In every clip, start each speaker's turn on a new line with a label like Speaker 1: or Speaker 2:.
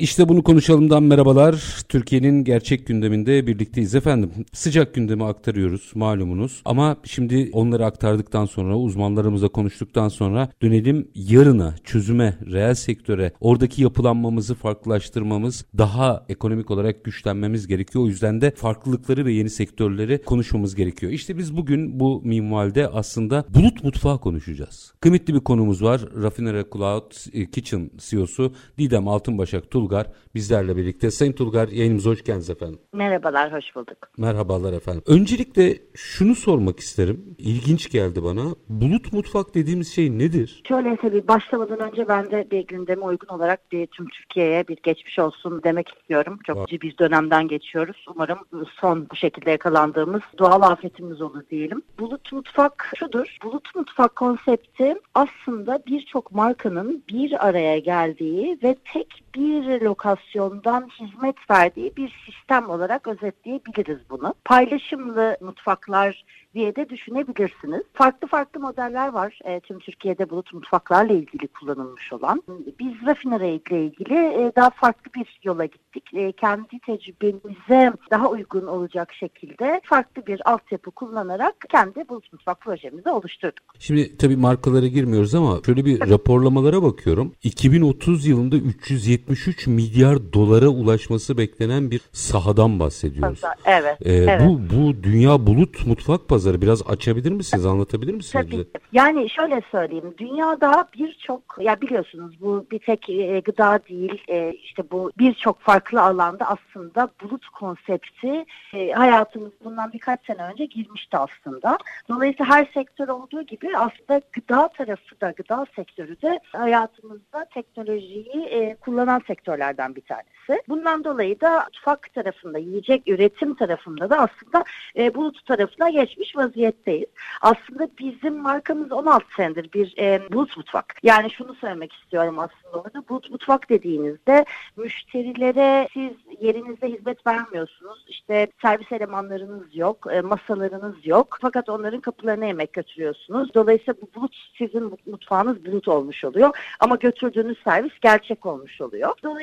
Speaker 1: İşte bunu konuşalımdan merhabalar. Türkiye'nin gerçek gündeminde birlikteyiz efendim. Sıcak gündemi aktarıyoruz malumunuz. Ama şimdi onları aktardıktan sonra uzmanlarımızla konuştuktan sonra dönelim yarına çözüme, reel sektöre, oradaki yapılanmamızı farklılaştırmamız, daha ekonomik olarak güçlenmemiz gerekiyor. O yüzden de farklılıkları ve yeni sektörleri konuşmamız gerekiyor. İşte biz bugün bu minvalde aslında bulut mutfağı konuşacağız. Kıymetli bir konumuz var. Raffinera Cloud Kitchen CEO'su Didem Altınbaşak Tulga Tulgar bizlerle birlikte. Sayın Tulgar yayınımıza hoş geldiniz efendim.
Speaker 2: Merhabalar, hoş bulduk.
Speaker 1: Merhabalar efendim. Öncelikle şunu sormak isterim. İlginç geldi bana. Bulut mutfak dediğimiz şey nedir?
Speaker 2: Şöyle tabii başlamadan önce ben de bir gündeme uygun olarak bir tüm Türkiye'ye bir geçmiş olsun demek istiyorum. Çok Var. bir dönemden geçiyoruz. Umarım son bu şekilde yakalandığımız doğal afetimiz olur diyelim. Bulut mutfak şudur. Bulut mutfak konsepti aslında birçok markanın bir araya geldiği ve tek bir lokasyondan hizmet verdiği bir sistem olarak özetleyebiliriz bunu. Paylaşımlı mutfaklar diye de düşünebilirsiniz. Farklı farklı modeller var e, tüm Türkiye'de bulut mutfaklarla ilgili kullanılmış olan. Biz Rafinere ile ilgili e, daha farklı bir yola gittik. E, kendi tecrübemize daha uygun olacak şekilde farklı bir altyapı kullanarak kendi bulut mutfak projemizi oluşturduk.
Speaker 1: Şimdi tabii markalara girmiyoruz ama şöyle bir raporlamalara bakıyorum. 2030 yılında 373 milyar dolara ulaşması beklenen bir sahadan bahsediyoruz.
Speaker 2: Evet. Ee,
Speaker 1: evet. Bu bu dünya bulut mutfak pazarı biraz açabilir misiniz? Anlatabilir misiniz
Speaker 2: Tabii. bize? Yani şöyle söyleyeyim. Dünyada birçok ya biliyorsunuz bu bir tek e, gıda değil e, işte bu birçok farklı alanda aslında bulut konsepti e, hayatımız bundan birkaç sene önce girmişti aslında. Dolayısıyla her sektör olduğu gibi aslında gıda tarafı da gıda sektörü de hayatımızda teknolojiyi e, kullanan sektörlerden bir tanesi. Bundan dolayı da mutfak tarafında yiyecek üretim tarafında da aslında e, bulut tarafına geçmiş vaziyetteyiz. Aslında bizim markamız 16 senedir bir e, bulut mutfak. Yani şunu söylemek istiyorum aslında orada. Bulut mutfak dediğinizde müşterilere siz yerinizde hizmet vermiyorsunuz. İşte servis elemanlarınız yok, e, masalarınız yok. Fakat onların kapılarına yemek götürüyorsunuz. Dolayısıyla bu bulut sizin mutfağınız bulut olmuş oluyor. Ama götürdüğünüz servis gerçek olmuş oluyor. Dolayısıyla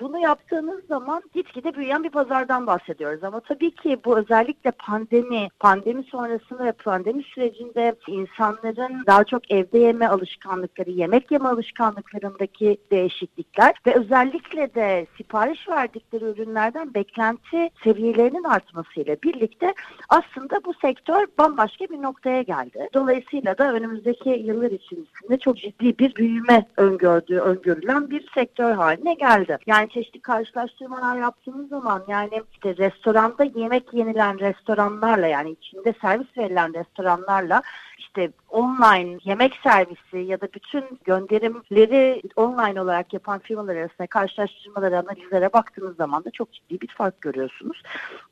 Speaker 2: bunu yaptığınız zaman gitgide büyüyen bir pazardan bahsediyoruz. Ama tabii ki bu özellikle pandemi, pandemi sonrası sonrasında ve pandemi sürecinde insanların daha çok evde yeme alışkanlıkları, yemek yeme alışkanlıklarındaki değişiklikler ve özellikle de sipariş verdikleri ürünlerden beklenti seviyelerinin artmasıyla birlikte aslında bu sektör bambaşka bir noktaya geldi. Dolayısıyla da önümüzdeki yıllar içerisinde çok ciddi bir büyüme öngördüğü, öngörülen bir sektör haline geldi. Yani çeşitli karşılaştırmalar yaptığımız zaman yani işte restoranda yemek yenilen restoranlarla yani içinde servis verilen restoranlarla işte online yemek servisi ya da bütün gönderimleri online olarak yapan firmalar arasında karşılaştırmalara, analizlere baktığınız zaman da çok ciddi bir fark görüyorsunuz.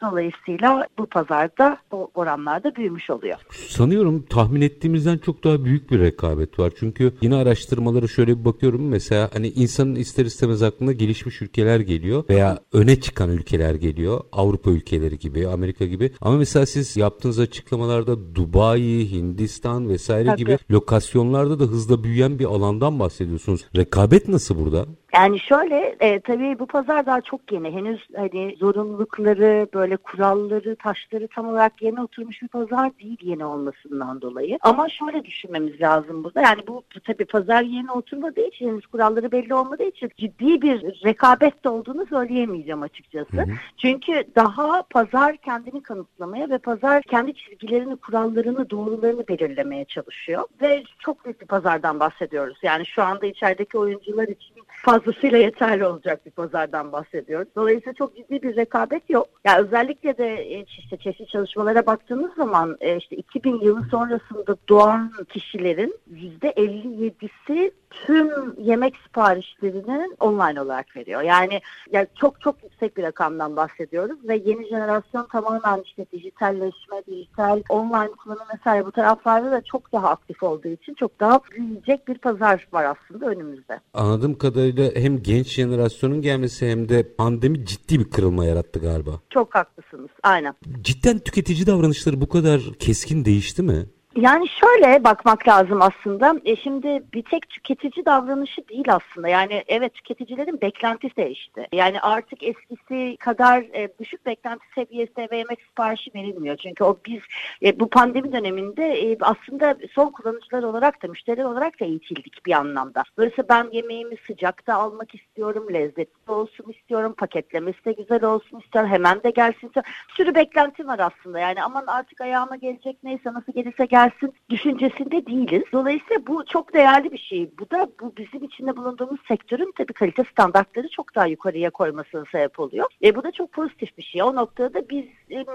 Speaker 2: Dolayısıyla bu pazarda bu oranlarda büyümüş oluyor.
Speaker 1: Sanıyorum tahmin ettiğimizden çok daha büyük bir rekabet var. Çünkü yine araştırmaları şöyle bir bakıyorum. Mesela hani insanın ister istemez aklına gelişmiş ülkeler geliyor veya öne çıkan ülkeler geliyor. Avrupa ülkeleri gibi, Amerika gibi. Ama mesela siz yaptığınız açıklamalarda Dubai, Hindistan vesaire vesaire Tabii. gibi lokasyonlarda da hızla büyüyen bir alandan bahsediyorsunuz. Rekabet nasıl burada?
Speaker 2: Yani şöyle e, tabii bu pazar daha çok yeni. Henüz hani zorunlulukları, böyle kuralları, taşları tam olarak yeni oturmuş bir pazar değil yeni olmasından dolayı. Ama şöyle düşünmemiz lazım burada. Yani bu tabii pazar yeni oturmadığı için, henüz kuralları belli olmadığı için ciddi bir rekabet de olduğunu söyleyemeyeceğim açıkçası. Hı hı. Çünkü daha pazar kendini kanıtlamaya ve pazar kendi çizgilerini, kurallarını, doğrularını belirlemeye çalışıyor. Ve çok büyük bir pazardan bahsediyoruz. Yani şu anda içerideki oyuncular için fazlasıyla yeterli olacak bir pazardan bahsediyoruz. Dolayısıyla çok ciddi bir rekabet yok. Ya yani özellikle de e, işte çeşitli çalışmalara baktığımız zaman e, işte 2000 yılı sonrasında doğan kişilerin %57'si tüm yemek siparişlerini online olarak veriyor. Yani, yani çok çok yüksek bir rakamdan bahsediyoruz ve yeni jenerasyon tamamen işte dijitalleşme, dijital online kullanım vesaire bu taraflarda da çok daha aktif olduğu için çok daha büyüyecek bir pazar var aslında önümüzde.
Speaker 1: Anladığım kadarıyla hem genç jenerasyonun gelmesi hem de pandemi ciddi bir kırılma yarattı galiba.
Speaker 2: Çok haklısınız. Aynen.
Speaker 1: Cidden tüketici davranışları bu kadar keskin değişti mi?
Speaker 2: Yani şöyle bakmak lazım aslında. E şimdi bir tek tüketici davranışı değil aslında. Yani evet tüketicilerin beklentisi değişti. Yani artık eskisi kadar e, düşük beklenti seviyesinde ve yemek siparişi verilmiyor. Çünkü o biz e, bu pandemi döneminde e, aslında son kullanıcılar olarak da müşteri olarak da eğitildik bir anlamda. Dolayısıyla ben yemeğimi sıcakta almak istiyorum, lezzetli olsun istiyorum, paketlemesi de güzel olsun istiyorum, hemen de gelsin istiyorum. Bir sürü beklentim var aslında. Yani aman artık ayağıma gelecek neyse nasıl gelirse gel gelsin düşüncesinde değiliz. Dolayısıyla bu çok değerli bir şey. Bu da bu bizim içinde bulunduğumuz sektörün tabii kalite standartları çok daha yukarıya koymasına sebep oluyor. E, bu da çok pozitif bir şey. O noktada biz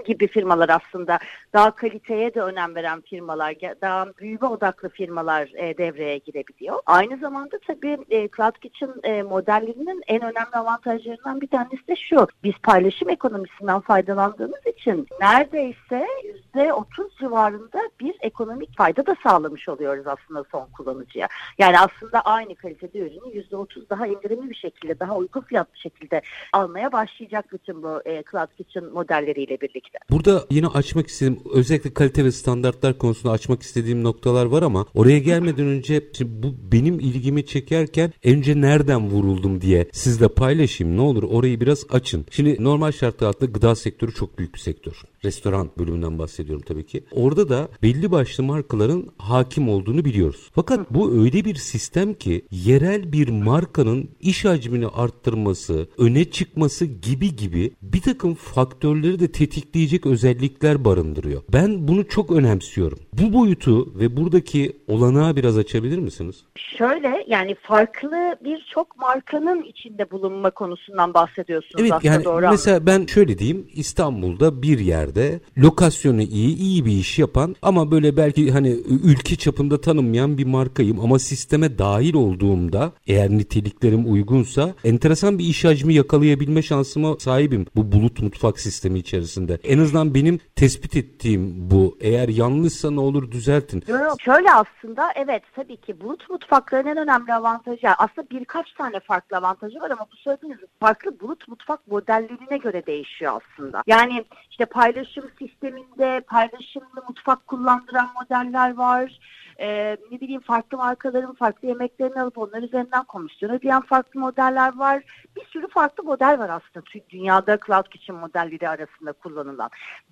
Speaker 2: gibi firmalar aslında daha kaliteye de önem veren firmalar, daha büyüme odaklı firmalar e, devreye girebiliyor. Aynı zamanda tabii e, Cloud Kitchen e, modellerinin en önemli avantajlarından bir tanesi de şu. Biz paylaşım ekonomisinden faydalandığımız için neredeyse %30 civarında bir ekonomi ekonomik fayda da sağlamış oluyoruz aslında son kullanıcıya. Yani aslında aynı kalitede ürünü yüzde otuz daha indirimli bir şekilde, daha uygun fiyatlı şekilde almaya başlayacak bütün bu e, Cloud Kitchen modelleriyle birlikte.
Speaker 1: Burada yine açmak istediğim, özellikle kalite ve standartlar konusunda açmak istediğim noktalar var ama oraya gelmeden önce bu benim ilgimi çekerken önce nereden vuruldum diye sizle paylaşayım. Ne olur orayı biraz açın. Şimdi normal şartlar altında gıda sektörü çok büyük bir sektör. Restoran bölümünden bahsediyorum tabii ki. Orada da belli başlı markaların hakim olduğunu biliyoruz. Fakat bu öyle bir sistem ki yerel bir markanın iş hacmini arttırması, öne çıkması gibi gibi bir takım faktörleri de tetikleyecek özellikler barındırıyor. Ben bunu çok önemsiyorum. Bu boyutu ve buradaki olanağı biraz açabilir misiniz?
Speaker 2: Şöyle yani farklı birçok markanın içinde bulunma konusundan bahsediyorsunuz
Speaker 1: evet,
Speaker 2: aslında
Speaker 1: yani
Speaker 2: doğru
Speaker 1: Mesela ben şöyle diyeyim İstanbul'da bir yerde lokasyonu iyi, iyi bir iş yapan ama böyle belki hani ülke çapında tanınmayan bir markayım ama sisteme dahil olduğumda eğer niteliklerim uygunsa enteresan bir iş hacmi yakalayabilme şansıma sahibim bu bulut mutfak sistemi içerisinde. En azından benim tespit ettiğim bu. Eğer yanlışsa ne olur düzeltin.
Speaker 2: Yok, şöyle aslında evet tabii ki bulut mutfakların en önemli avantajı aslında birkaç tane farklı avantajı var ama bu söylediğiniz farklı bulut mutfak modellerine göre değişiyor aslında. Yani işte paylaşım sisteminde paylaşımlı mutfak kullandıran modeller var e, ne bileyim farklı markaların farklı yemeklerini alıp onlar üzerinden komisyon ödeyen farklı modeller var. Bir sürü farklı model var aslında dünyada Cloud Kitchen modelleri arasında kullanılan.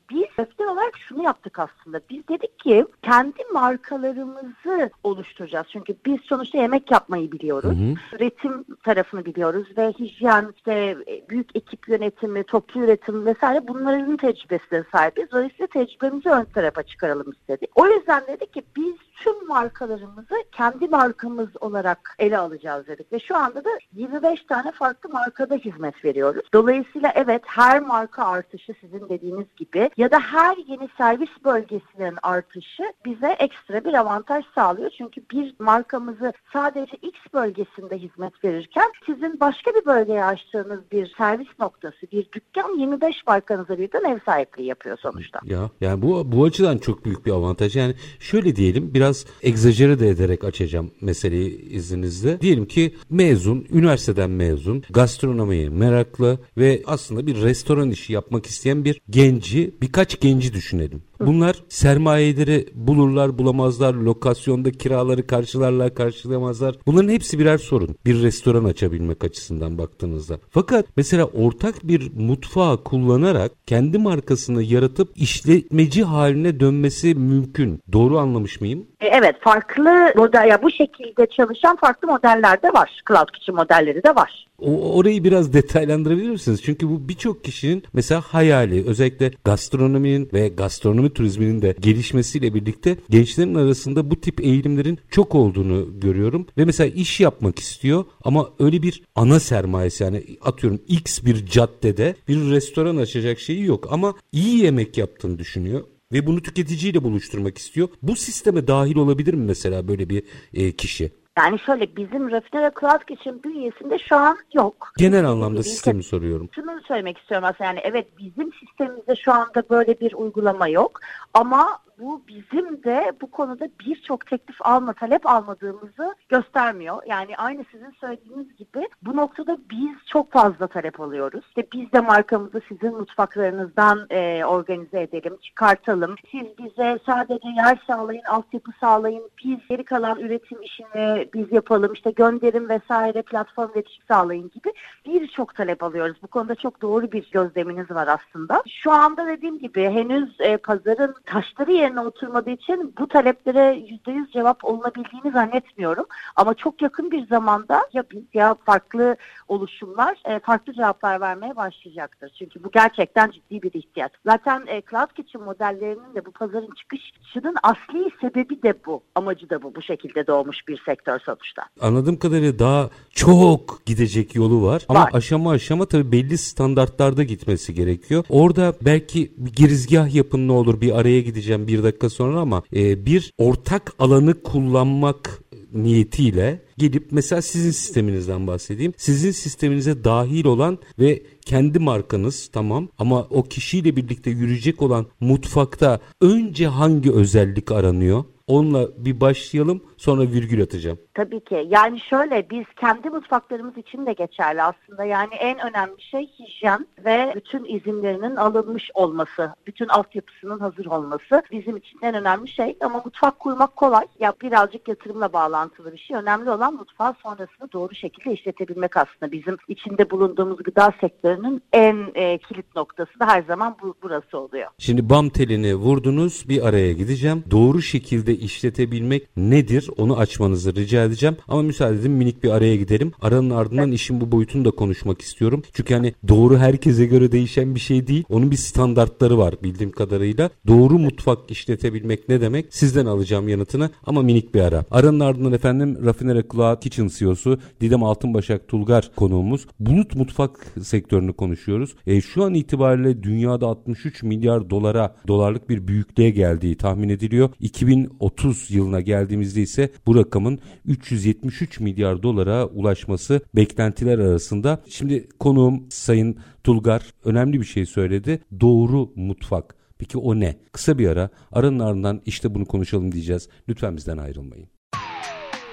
Speaker 2: Biz sektör olarak şunu yaptık aslında. Biz dedik ki kendi markalarımızı oluşturacağız. Çünkü biz sonuçta yemek yapmayı biliyoruz. Hı hı. Üretim tarafını biliyoruz ve hijyen, işte büyük ekip yönetimi, toplu üretim vesaire bunların tecrübesine sahibiz. Dolayısıyla tecrübemizi ön tarafa çıkaralım istedik. O yüzden dedik ki biz tüm markalarımızı kendi markamız olarak ele alacağız dedik ve şu anda da 25 tane farklı markada hizmet veriyoruz. Dolayısıyla evet her marka artışı sizin dediğiniz gibi ya da her yeni servis bölgesinin artışı bize ekstra bir avantaj sağlıyor. Çünkü bir markamızı sadece X bölgesinde hizmet verirken sizin başka bir bölgeye açtığınız bir servis noktası, bir dükkan 25 markanıza birden ev sahipliği yapıyor sonuçta.
Speaker 1: Ya yani bu bu açıdan çok büyük bir avantaj. Yani şöyle diyelim biraz egzajere de ederek açacağım meseleyi izninizle. Diyelim ki mezun, üniversiteden mezun, gastronomiye meraklı ve aslında bir restoran işi yapmak isteyen bir genci, birkaç genci düşünelim. Bunlar sermayeleri bulurlar bulamazlar, lokasyonda kiraları karşılarlar karşılamazlar. Bunların hepsi birer sorun. Bir restoran açabilmek açısından baktığınızda. Fakat mesela ortak bir mutfağı kullanarak kendi markasını yaratıp işletmeci haline dönmesi mümkün. Doğru anlamış mıyım?
Speaker 2: E, evet farklı model ya bu şekilde çalışan farklı modeller de var. Cloud Kitchen modelleri de var.
Speaker 1: O, orayı biraz detaylandırabilir misiniz? Çünkü bu birçok kişinin mesela hayali özellikle gastronominin ve gastronomi turizminin de gelişmesiyle birlikte gençlerin arasında bu tip eğilimlerin çok olduğunu görüyorum. Ve mesela iş yapmak istiyor ama öyle bir ana sermayesi yani atıyorum X bir caddede bir restoran açacak şeyi yok ama iyi yemek yaptığını düşünüyor ve bunu tüketiciyle buluşturmak istiyor. Bu sisteme dahil olabilir mi mesela böyle bir e, kişi?
Speaker 2: Yani şöyle bizim Rafine Cloud Kitchen bünyesinde şu an yok.
Speaker 1: Genel anlamda sistemi soruyorum.
Speaker 2: Şunu söylemek istiyorum aslında yani evet bizim sistemimizde şu anda böyle bir uygulama yok ama bu bizim de bu konuda birçok teklif alma, talep almadığımızı göstermiyor. Yani aynı sizin söylediğiniz gibi bu noktada biz çok fazla talep alıyoruz. İşte biz de markamızı sizin mutfaklarınızdan e, organize edelim, çıkartalım. Siz bize sadece yer sağlayın, altyapı sağlayın. Biz geri kalan üretim işini biz yapalım. İşte gönderim vesaire platform iletişim sağlayın gibi birçok talep alıyoruz. Bu konuda çok doğru bir gözleminiz var aslında. Şu anda dediğim gibi henüz e, pazarın taşları yerine oturmadığı için bu taleplere %100 cevap olunabildiğini zannetmiyorum. Ama çok yakın bir zamanda ya biz ya farklı oluşumlar e, farklı cevaplar vermeye başlayacaktır. Çünkü bu gerçekten ciddi bir ihtiyaç. Zaten e, Cloud Kitchen modellerinin de bu pazarın çıkışının asli sebebi de bu. Amacı da bu. Bu şekilde doğmuş bir sektör sonuçta.
Speaker 1: Anladığım kadarıyla daha çok gidecek yolu var. Ama var. aşama aşama tabii belli standartlarda gitmesi gerekiyor. Orada belki bir girizgah yapın ne olur bir araya gideceğim bir dakika sonra ama e, bir ortak alanı kullanmak niyetiyle gelip mesela sizin sisteminizden bahsedeyim. Sizin sisteminize dahil olan ve kendi markanız tamam ama o kişiyle birlikte yürüyecek olan mutfakta önce hangi özellik aranıyor? Onunla bir başlayalım sonra virgül atacağım.
Speaker 2: Tabii ki. Yani şöyle biz kendi mutfaklarımız için de geçerli aslında. Yani en önemli şey hijyen ve bütün izinlerinin alınmış olması, bütün altyapısının hazır olması bizim için en önemli şey. Ama mutfak kurmak kolay. Ya birazcık yatırımla bağlantılı bir şey. Önemli olan mutfağı sonrasında doğru şekilde işletebilmek aslında. Bizim içinde bulunduğumuz gıda sektörünün en e, kilit noktası da her zaman bu, burası oluyor.
Speaker 1: Şimdi bam telini vurdunuz bir araya gideceğim. Doğru şekilde işletebilmek nedir? Onu açmanızı rica edeceğim. Ama müsaade edin minik bir araya gidelim. Aranın ardından evet. işin bu boyutunu da konuşmak istiyorum. Çünkü hani doğru herkese göre değişen bir şey değil. Onun bir standartları var bildiğim kadarıyla. Doğru mutfak işletebilmek ne demek? Sizden alacağım yanıtını ama minik bir ara. Aranın ardından efendim Rafinere Cloud Kitchen CEO'su Didem Altınbaşak Tulgar konuğumuz. Bulut mutfak sektörünü konuşuyoruz. E, şu an itibariyle dünyada 63 milyar dolara dolarlık bir büyüklüğe geldiği tahmin ediliyor. 2030 yılına geldiğimizde ise bu rakamın 373 milyar dolara ulaşması beklentiler arasında. Şimdi konuğum Sayın Tulgar önemli bir şey söyledi. Doğru mutfak. Peki o ne? Kısa bir ara. Aranın ardından işte bunu konuşalım diyeceğiz. Lütfen bizden ayrılmayın.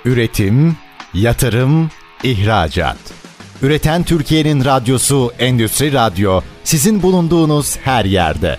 Speaker 3: Üretim, yatırım, ihracat. Üreten Türkiye'nin radyosu Endüstri Radyo sizin bulunduğunuz her yerde.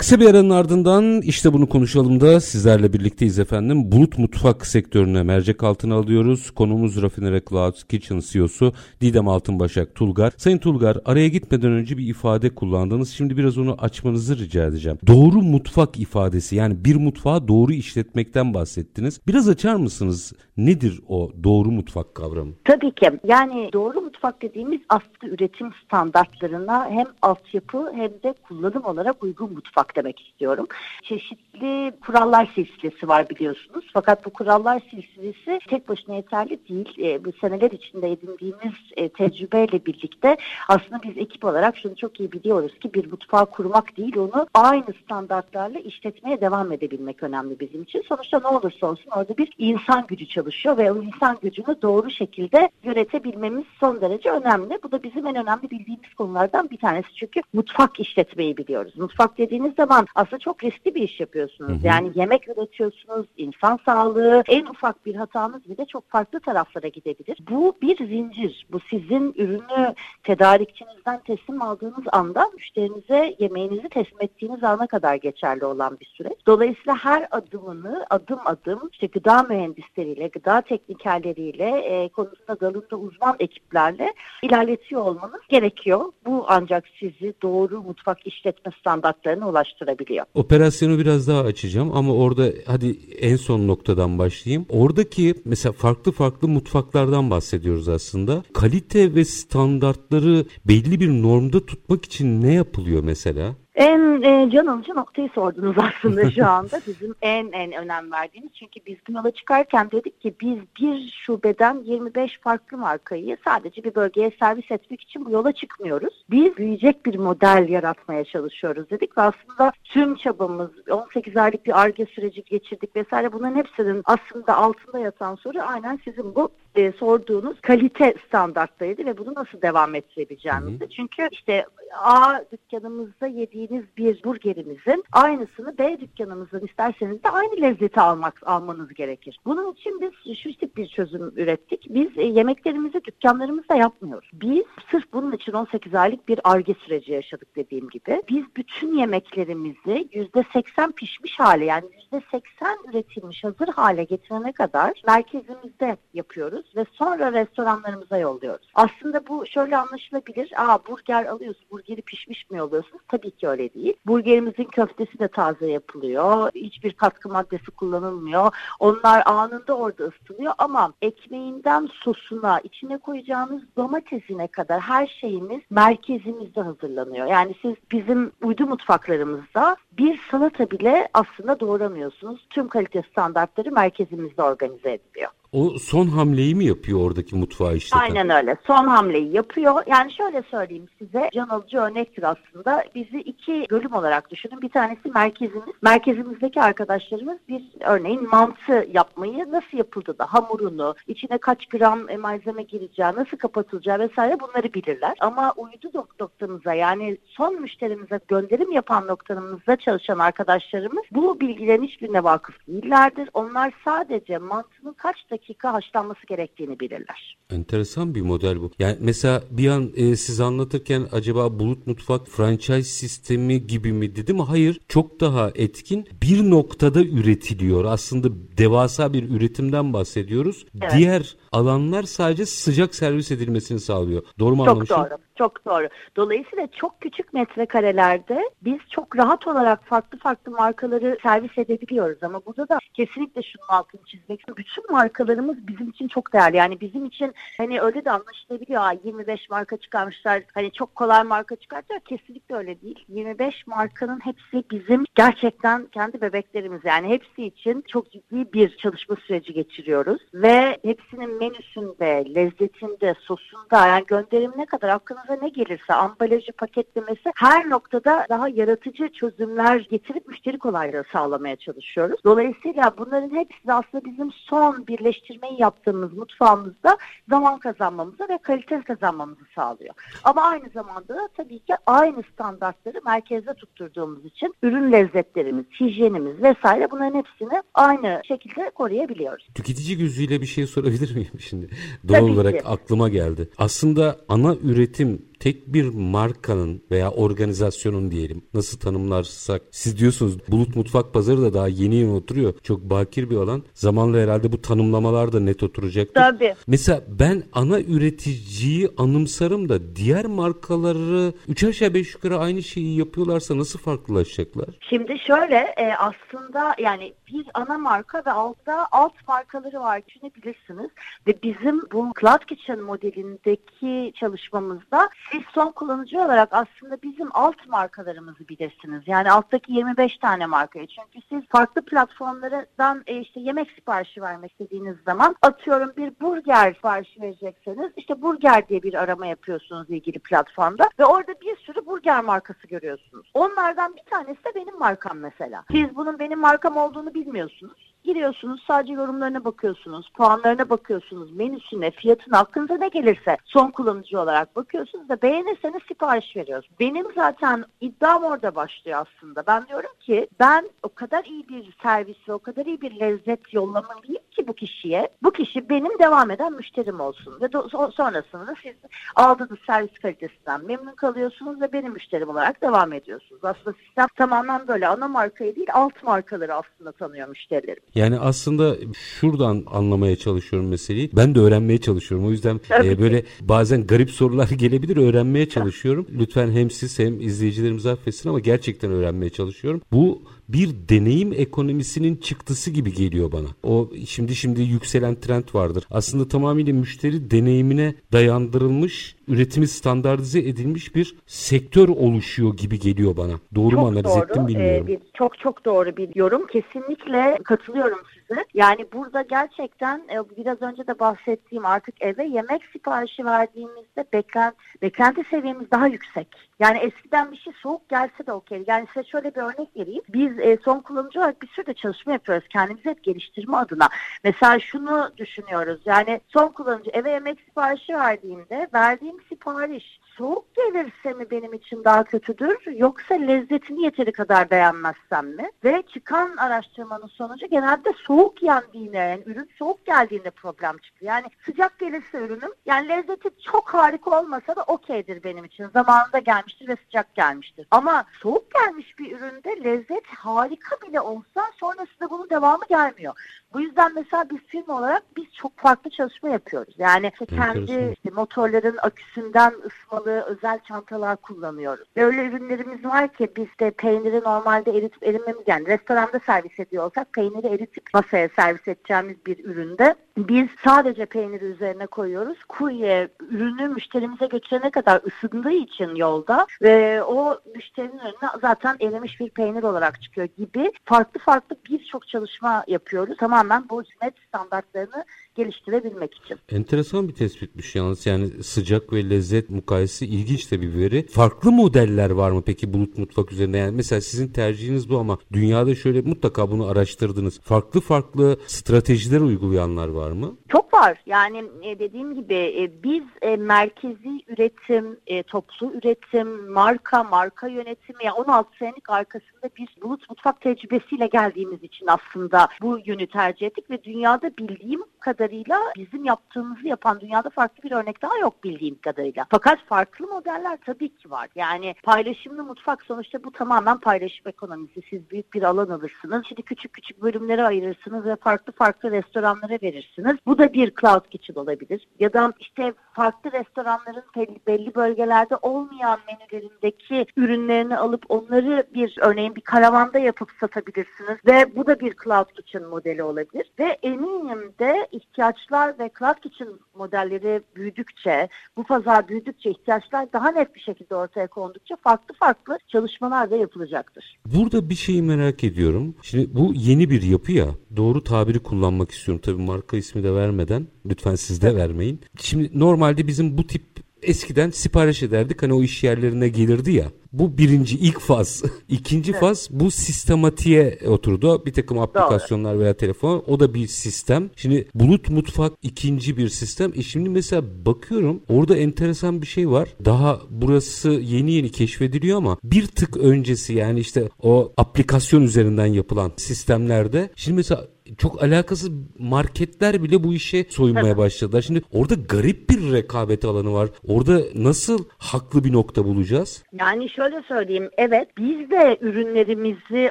Speaker 1: Kısa bir aranın ardından işte bunu konuşalım da sizlerle birlikteyiz efendim. Bulut mutfak sektörüne mercek altına alıyoruz. Konumuz Rafinere Cloud Kitchen CEO'su Didem Altınbaşak Tulgar. Sayın Tulgar araya gitmeden önce bir ifade kullandınız. Şimdi biraz onu açmanızı rica edeceğim. Doğru mutfak ifadesi yani bir mutfağı doğru işletmekten bahsettiniz. Biraz açar mısınız? Nedir o doğru mutfak kavramı?
Speaker 2: Tabii ki. Yani doğru mutfak dediğimiz aslında üretim standartlarına hem altyapı hem de kullanım olarak uygun mutfak demek istiyorum. Çeşitli kurallar silsilesi var biliyorsunuz. Fakat bu kurallar silsilesi tek başına yeterli değil. E, bu seneler içinde edindiğimiz e, tecrübeyle birlikte aslında biz ekip olarak şunu çok iyi biliyoruz ki bir mutfağı kurmak değil onu aynı standartlarla işletmeye devam edebilmek önemli bizim için. Sonuçta ne olursa olsun orada bir insan gücü çalışıyor ve o insan gücünü doğru şekilde yönetebilmemiz son derece önemli. Bu da bizim en önemli bildiğimiz konulardan bir tanesi. Çünkü mutfak işletmeyi biliyoruz. Mutfak dediğiniz zaman aslında çok riskli bir iş yapıyorsunuz. Hı hı. Yani yemek üretiyorsunuz, insan sağlığı, en ufak bir hatanız bile çok farklı taraflara gidebilir. Bu bir zincir. Bu sizin ürünü tedarikçinizden teslim aldığınız anda müşterinize yemeğinizi teslim ettiğiniz ana kadar geçerli olan bir süreç. Dolayısıyla her adımını adım adım işte gıda mühendisleriyle, gıda teknikerleriyle, e, konusunda dalında uzman ekiplerle ilerletiyor olmanız gerekiyor. Bu ancak sizi doğru mutfak işletme standartlarına ulaştırır ulaştırabiliyor.
Speaker 1: Operasyonu biraz daha açacağım ama orada hadi en son noktadan başlayayım. Oradaki mesela farklı farklı mutfaklardan bahsediyoruz aslında. Kalite ve standartları belli bir normda tutmak için ne yapılıyor mesela?
Speaker 2: En e, can alıcı noktayı sordunuz aslında şu anda. Bizim en en önem verdiğimiz. Çünkü biz bu yola çıkarken dedik ki biz bir şubeden 25 farklı markayı sadece bir bölgeye servis etmek için bu yola çıkmıyoruz. Biz büyüyecek bir model yaratmaya çalışıyoruz dedik ve aslında tüm çabamız 18 aylık bir ARGE süreci geçirdik vesaire bunların hepsinin aslında altında yatan soru aynen sizin bu e, sorduğunuz kalite standartlarıydı ve bunu nasıl devam ettirebileceğimizdi. Çünkü işte A dükkanımızda yediğiniz bir burgerimizin aynısını B dükkanımızdan isterseniz de aynı lezzeti almak almanız gerekir. Bunun için biz şu tip bir çözüm ürettik. Biz e, yemeklerimizi dükkanlarımızda yapmıyoruz. Biz sırf bunun için 18 aylık bir arge süreci yaşadık dediğim gibi. Biz bütün yemeklerimizi %80 pişmiş hale yani %80 üretilmiş hazır hale getirene kadar merkezimizde yapıyoruz ve sonra restoranlarımıza yolluyoruz. Aslında bu şöyle anlaşılabilir. Aa burger alıyorsun, burgeri pişmiş mi yolluyorsunuz? Tabii ki öyle değil. Burgerimizin köftesi de taze yapılıyor. Hiçbir katkı maddesi kullanılmıyor. Onlar anında orada ısıtılıyor ama ekmeğinden sosuna, içine koyacağınız domatesine kadar her şeyimiz merkezimizde hazırlanıyor. Yani siz bizim uydu mutfaklarımızda bir salata bile aslında doğramıyorsunuz. Tüm kalite standartları merkezimizde organize ediliyor.
Speaker 1: O son hamleyi mi yapıyor oradaki mutfağı işleten?
Speaker 2: Aynen öyle. Son hamleyi yapıyor. Yani şöyle söyleyeyim size. Can alıcı örnektir aslında. Bizi iki bölüm olarak düşünün. Bir tanesi merkezimiz. Merkezimizdeki arkadaşlarımız bir örneğin mantı yapmayı nasıl yapıldı da hamurunu, içine kaç gram malzeme gireceği, nasıl kapatılacağı vesaire bunları bilirler. Ama uydu noktamıza yani son müşterimize gönderim yapan noktamızda çalışan arkadaşlarımız bu bilgilerin hiçbirine vakıf değillerdir. Onlar sadece mantının kaç dakika dakika haşlanması gerektiğini bilirler.
Speaker 1: Enteresan bir model bu. Yani mesela bir an e, siz anlatırken acaba bulut mutfak franchise sistemi gibi mi dedim. Hayır çok daha etkin bir noktada üretiliyor. Aslında devasa bir üretimden bahsediyoruz. Evet. Diğer alanlar sadece sıcak servis edilmesini sağlıyor. Doğru mu
Speaker 2: çok
Speaker 1: anlamışım?
Speaker 2: Çok doğru. Çok doğru. Dolayısıyla çok küçük metrekarelerde biz çok rahat olarak farklı farklı markaları servis edebiliyoruz. Ama burada da kesinlikle şunun altını çizmek istiyorum. Bütün markalarımız bizim için çok değerli. Yani bizim için hani öyle de anlaşılabiliyor. Aa, 25 marka çıkarmışlar. Hani çok kolay marka çıkartıyor. Kesinlikle öyle değil. 25 markanın hepsi bizim gerçekten kendi bebeklerimiz. Yani hepsi için çok ciddi bir çalışma süreci geçiriyoruz. Ve hepsinin menüsünde, lezzetinde, sosunda yani gönderimine kadar aklınıza ne gelirse ambalajı, paketlemesi her noktada daha yaratıcı çözümler getirip müşteri kolaylığı sağlamaya çalışıyoruz. Dolayısıyla bunların hepsi aslında bizim son birleştirmeyi yaptığımız mutfağımızda zaman kazanmamıza ve kalite kazanmamızı sağlıyor. Ama aynı zamanda da tabii ki aynı standartları merkezde tutturduğumuz için ürün lezzetlerimiz, hijyenimiz vesaire bunların hepsini aynı şekilde koruyabiliyoruz.
Speaker 1: Tüketici gözüyle bir şey sorabilir miyim şimdi? Doğal olarak ki. aklıma geldi. Aslında ana üretim you. Tek bir markanın veya organizasyonun diyelim nasıl tanımlarsak siz diyorsunuz Bulut Mutfak Pazarı da daha yeni yeni oturuyor. Çok bakir bir alan. Zamanla herhalde bu tanımlamalar da net oturacaktır.
Speaker 2: Tabii.
Speaker 1: Mesela ben ana üreticiyi anımsarım da diğer markaları üç aşağı beş yukarı aynı şeyi yapıyorlarsa nasıl farklılaşacaklar?
Speaker 2: Şimdi şöyle e, aslında yani bir ana marka ve altta alt markaları var düşünebilirsiniz. Ve bizim bu Cloud Kitchen modelindeki çalışmamızda siz son kullanıcı olarak aslında bizim alt markalarımızı bilirsiniz. Yani alttaki 25 tane markayı. Çünkü siz farklı platformlardan e, işte yemek siparişi vermek istediğiniz zaman atıyorum bir burger siparişi verecekseniz işte burger diye bir arama yapıyorsunuz ilgili platformda ve orada bir sürü burger markası görüyorsunuz. Onlardan bir tanesi de benim markam mesela. Siz bunun benim markam olduğunu bilmiyorsunuz. Giriyorsunuz sadece yorumlarına bakıyorsunuz, puanlarına bakıyorsunuz, menüsüne, fiyatına, aklınıza ne gelirse son kullanıcı olarak bakıyorsunuz da beğenirseniz sipariş veriyoruz. Benim zaten iddiam orada başlıyor aslında. Ben diyorum ki ben o kadar iyi bir servis ve o kadar iyi bir lezzet yollamalıyım ki bu kişiye. Bu kişi benim devam eden müşterim olsun. Ve sonrasında siz aldığınız servis kalitesinden memnun kalıyorsunuz ve benim müşterim olarak devam ediyorsunuz. Aslında sistem tamamen böyle ana markayı değil alt markaları aslında tanıyor müşterilerim.
Speaker 1: Yani aslında şuradan anlamaya çalışıyorum meseleyi. Ben de öğrenmeye çalışıyorum. O yüzden e, böyle bazen garip sorular gelebilir. Öğrenmeye çalışıyorum. Lütfen hem siz hem izleyicilerimiz affetsin ama gerçekten öğrenmeye çalışıyorum. Bu bir deneyim ekonomisinin çıktısı gibi geliyor bana. O şimdi şimdi yükselen trend vardır. Aslında tamamıyla müşteri deneyimine dayandırılmış, üretimi standartize edilmiş bir sektör oluşuyor gibi geliyor bana. Doğru
Speaker 2: çok
Speaker 1: mu analiz
Speaker 2: doğru.
Speaker 1: ettim bilmiyorum.
Speaker 2: Ee, bir, çok çok doğru bir yorum. Kesinlikle katılıyorum size. Yani burada gerçekten e, biraz önce de bahsettiğim artık eve yemek siparişi verdiğimizde beklent, beklenti seviyemiz daha yüksek. Yani eskiden bir şey soğuk gelse de okey. Yani size şöyle bir örnek vereyim. Biz e, son kullanıcı olarak bir sürü de çalışma yapıyoruz kendimizi hep geliştirme adına. Mesela şunu düşünüyoruz. Yani son kullanıcı eve yemek siparişi verdiğimde verdiğim sipariş soğuk gelirse mi benim için daha kötüdür yoksa lezzetini yeteri kadar beğenmezsem mi? Ve çıkan araştırmanın sonucu genelde soğuk yendiğinde yani ürün soğuk geldiğinde problem çıkıyor. Yani sıcak gelirse ürünüm yani lezzeti çok harika olmasa da okeydir benim için. Zamanında gelmiştir ve sıcak gelmiştir. Ama soğuk gelmiş bir üründe lezzet harika bile olsa sonrasında bunun devamı gelmiyor. Bu yüzden mesela biz firma olarak biz çok farklı çalışma yapıyoruz. Yani işte kendi işte motorların aküsünden ısmalı özel çantalar kullanıyoruz. Ve öyle ürünlerimiz var ki biz de peyniri normalde eritip erimemiz yani restoranda servis ediyor olsak peyniri eritip masaya servis edeceğimiz bir üründe biz sadece peyniri üzerine koyuyoruz. Kurye ürünü müşterimize götürene kadar ısındığı için yolda ve o müşterinin önüne zaten erimiş bir peynir olarak çıkıyor gibi farklı farklı birçok çalışma yapıyoruz. Tamamen bu hizmet standartlarını geliştirebilmek için.
Speaker 1: Enteresan bir tespitmiş yalnız yani sıcak ve lezzet mukayesesi ilginç de bir veri. Farklı modeller var mı peki bulut mutfak üzerinde? Yani mesela sizin tercihiniz bu ama dünyada şöyle mutlaka bunu araştırdınız. Farklı farklı stratejiler uygulayanlar var mı?
Speaker 2: Çok var. Yani e, dediğim gibi e, biz e, merkezi üretim, toplu üretim, marka, marka yönetimi yani 16 senelik arkasında bir bulut mutfak tecrübesiyle geldiğimiz için aslında bu yönü tercih ettik ve dünyada bildiğim kadarıyla bizim yaptığımızı yapan dünyada farklı bir örnek daha yok bildiğim kadarıyla. Fakat farklı modeller tabii ki var. Yani paylaşımlı mutfak sonuçta bu tamamen paylaşım ekonomisi. Siz büyük bir alan alırsınız. Şimdi küçük küçük bölümlere ayırırsınız ve farklı farklı restoranlara verirsiniz. Bu da bir cloud kitchen olabilir. Ya da işte farklı restoranların belli bölgelerde olmayan menülerindeki ürünlerini alıp onları bir örneğin bir karavanda yapıp satabilirsiniz ve bu da bir cloud kitchen modeli olabilir. Ve eminim de ihtiyaçlar ve cloud kitchen modelleri büyüdükçe, bu pazar büyüdükçe ihtiyaçlar daha net bir şekilde ortaya kondukça farklı farklı çalışmalar da yapılacaktır.
Speaker 1: Burada bir şeyi merak ediyorum. Şimdi bu yeni bir yapı ya. Doğru tabiri kullanmak istiyorum. Tabii marka ismi de vermeden. Lütfen siz de vermeyin. Şimdi normalde bizim bu tip eskiden sipariş ederdik. Hani o iş yerlerine gelirdi ya. Bu birinci ilk faz. İkinci evet. faz bu sistematiğe oturdu. Bir takım aplikasyonlar Doğru. veya telefon o da bir sistem. Şimdi bulut mutfak ikinci bir sistem. E şimdi mesela bakıyorum orada enteresan bir şey var. Daha burası yeni yeni keşfediliyor ama bir tık öncesi yani işte o aplikasyon üzerinden yapılan sistemlerde şimdi mesela çok alakasız marketler bile bu işe soyunmaya başladılar. Şimdi orada garip bir rekabet alanı var. Orada nasıl haklı bir nokta bulacağız?
Speaker 2: Yani şöyle söyleyeyim. Evet biz de ürünlerimizi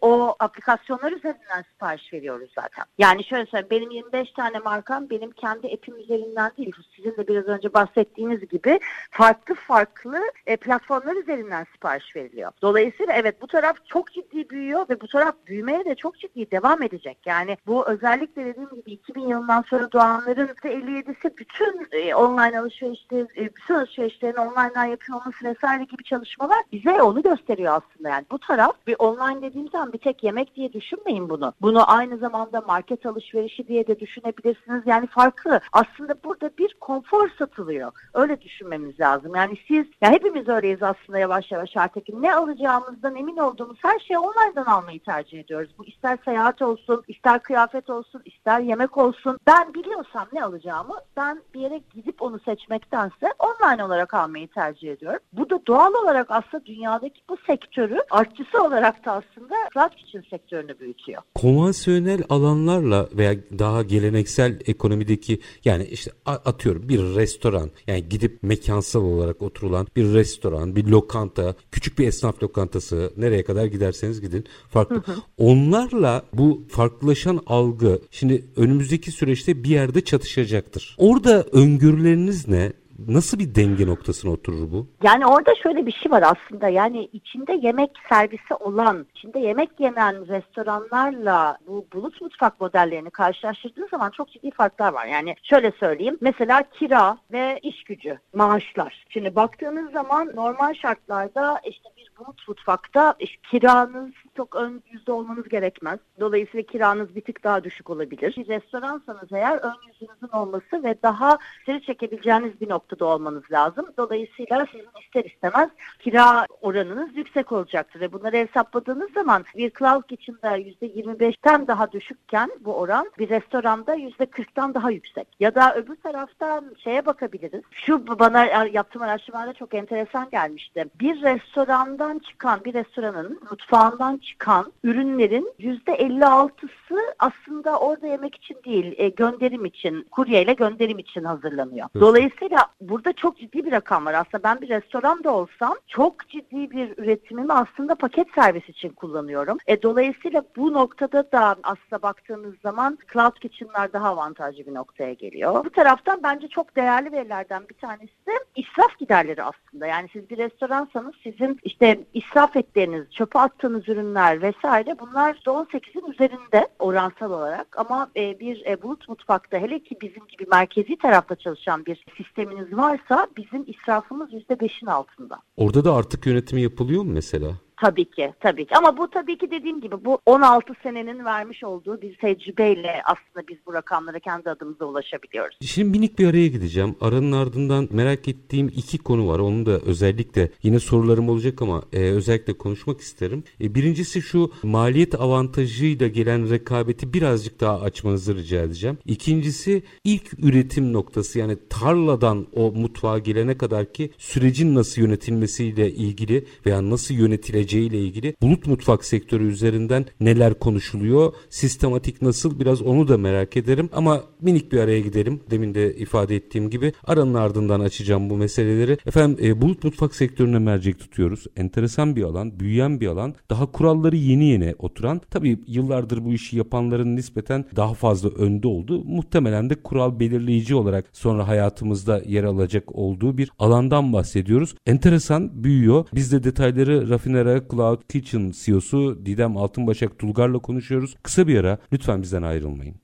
Speaker 2: o aplikasyonlar üzerinden sipariş veriyoruz zaten. Yani şöyle söyleyeyim. Benim 25 tane markam benim kendi app'im üzerinden değil. Sizin de biraz önce bahsettiğiniz gibi farklı farklı e, platformlar üzerinden sipariş veriliyor. Dolayısıyla evet bu taraf çok ciddi büyüyor ve bu taraf büyümeye de çok ciddi devam edecek. Yani bu özellikle dediğim gibi 2000 yılından sonra doğanların %57'si bütün e, online alışverişte, bütün alışverişlerini online'dan yapıyor olması vesaire gibi çalışmalar bize onu gösteriyor aslında. Yani bu taraf bir online dediğim zaman bir tek yemek diye düşünmeyin bunu. Bunu aynı zamanda market alışverişi diye de düşünebilirsiniz. Yani farklı. Aslında burada bir konfor satılıyor. Öyle düşünmemiz lazım. Yani siz, ya hepimiz öyleyiz aslında yavaş yavaş artık. Ne alacağımızdan emin olduğumuz her şeyi online'dan almayı tercih ediyoruz. Bu ister seyahat olsun, ister kıyafet olsun, ister yemek olsun. Ben biliyorsam ne alacağımı ben bir yere gidip onu seçmektense online olarak almayı tercih ediyorum. Bu da doğal olarak aslında dünyadaki bu sektörü artçısı olarak da aslında cloud kitchen sektörünü büyütüyor.
Speaker 1: Konvansiyonel alanlarla veya daha geleneksel ekonomideki yani işte atıyorum bir restoran yani gidip mekansal olarak oturulan bir restoran, bir lokanta, küçük bir esnaf lokantası nereye kadar giderseniz gidin farklı. Hı hı. Onlarla bu farklılaşan algı şimdi önümüzdeki süreçte bir yerde çatışacaktır. Orada öngörüleriniz ne? Nasıl bir denge noktasına oturur bu?
Speaker 2: Yani orada şöyle bir şey var aslında yani içinde yemek servisi olan, içinde yemek yenen restoranlarla bu bulut mutfak modellerini karşılaştırdığın zaman çok ciddi farklar var. Yani şöyle söyleyeyim mesela kira ve iş gücü, maaşlar. Şimdi baktığınız zaman normal şartlarda işte bir bulut mutfakta işte kiranız çok ön yüzde olmanız gerekmez. Dolayısıyla kiranız bir tık daha düşük olabilir. Bir restoransanız eğer ön yüzünüzün olması ve daha seri çekebileceğiniz bir noktada olmanız lazım. Dolayısıyla sizin ister istemez kira oranınız yüksek olacaktır. Ve bunları hesapladığınız zaman bir cloud kitchen'da %25'ten daha düşükken bu oran bir restoranda %40'tan daha yüksek. Ya da öbür taraftan şeye bakabiliriz. Şu bana yaptığım araştırmalarda çok enteresan gelmişti. Bir restorandan çıkan, bir restoranın mutfağından çıkan ürünlerin %56'sı aslında orada yemek için değil, e, gönderim için, kuryeyle gönderim için hazırlanıyor. Dolayısıyla burada çok ciddi bir rakam var. Aslında ben bir restoran da olsam çok ciddi bir üretimimi aslında paket servis için kullanıyorum. E, dolayısıyla bu noktada da aslında baktığınız zaman cloud kitchen'lar daha avantajlı bir noktaya geliyor. Bu taraftan bence çok değerli verilerden bir tanesi de israf giderleri aslında. Yani siz bir restoransanız sizin işte israf ettiğiniz, çöpe attığınız ürünler vesaire bunlar %18'in üzerinde oransal olarak ama e, bir e, bulut mutfakta hele ki bizim gibi merkezi tarafta çalışan bir sisteminiz varsa bizim israfımız %5'in altında.
Speaker 1: Orada da artık yönetimi yapılıyor mu mesela?
Speaker 2: Tabii ki, tabii ki. Ama bu tabii ki dediğim gibi bu 16 senenin vermiş olduğu bir tecrübeyle aslında biz bu rakamlara kendi adımıza ulaşabiliyoruz.
Speaker 1: Şimdi minik bir araya gideceğim. Aranın ardından merak ettiğim iki konu var. Onu da özellikle yine sorularım olacak ama e, özellikle konuşmak isterim. E, birincisi şu maliyet avantajıyla gelen rekabeti birazcık daha açmanızı rica edeceğim. İkincisi ilk üretim noktası yani tarladan o mutfağa gelene kadar ki sürecin nasıl yönetilmesiyle ilgili veya nasıl yönetileceği ile ilgili bulut mutfak sektörü üzerinden neler konuşuluyor? Sistematik nasıl? Biraz onu da merak ederim. Ama minik bir araya gidelim. Demin de ifade ettiğim gibi aranın ardından açacağım bu meseleleri. Efendim e, bulut mutfak sektörüne mercek tutuyoruz. Enteresan bir alan, büyüyen bir alan. Daha kuralları yeni yeni oturan. Tabii yıllardır bu işi yapanların nispeten daha fazla önde oldu. Muhtemelen de kural belirleyici olarak sonra hayatımızda yer alacak olduğu bir alandan bahsediyoruz. Enteresan büyüyor. Biz de detayları Rafinera Cloud Kitchen CEO'su Didem Altınbaşak Tulgar'la konuşuyoruz. Kısa bir ara lütfen bizden ayrılmayın.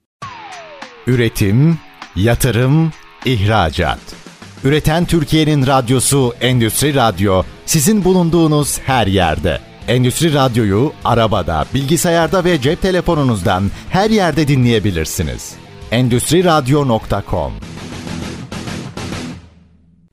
Speaker 3: Üretim, yatırım, ihracat. Üreten Türkiye'nin radyosu Endüstri Radyo sizin bulunduğunuz her yerde. Endüstri Radyo'yu arabada, bilgisayarda ve cep telefonunuzdan her yerde dinleyebilirsiniz. Endüstri Radyo.com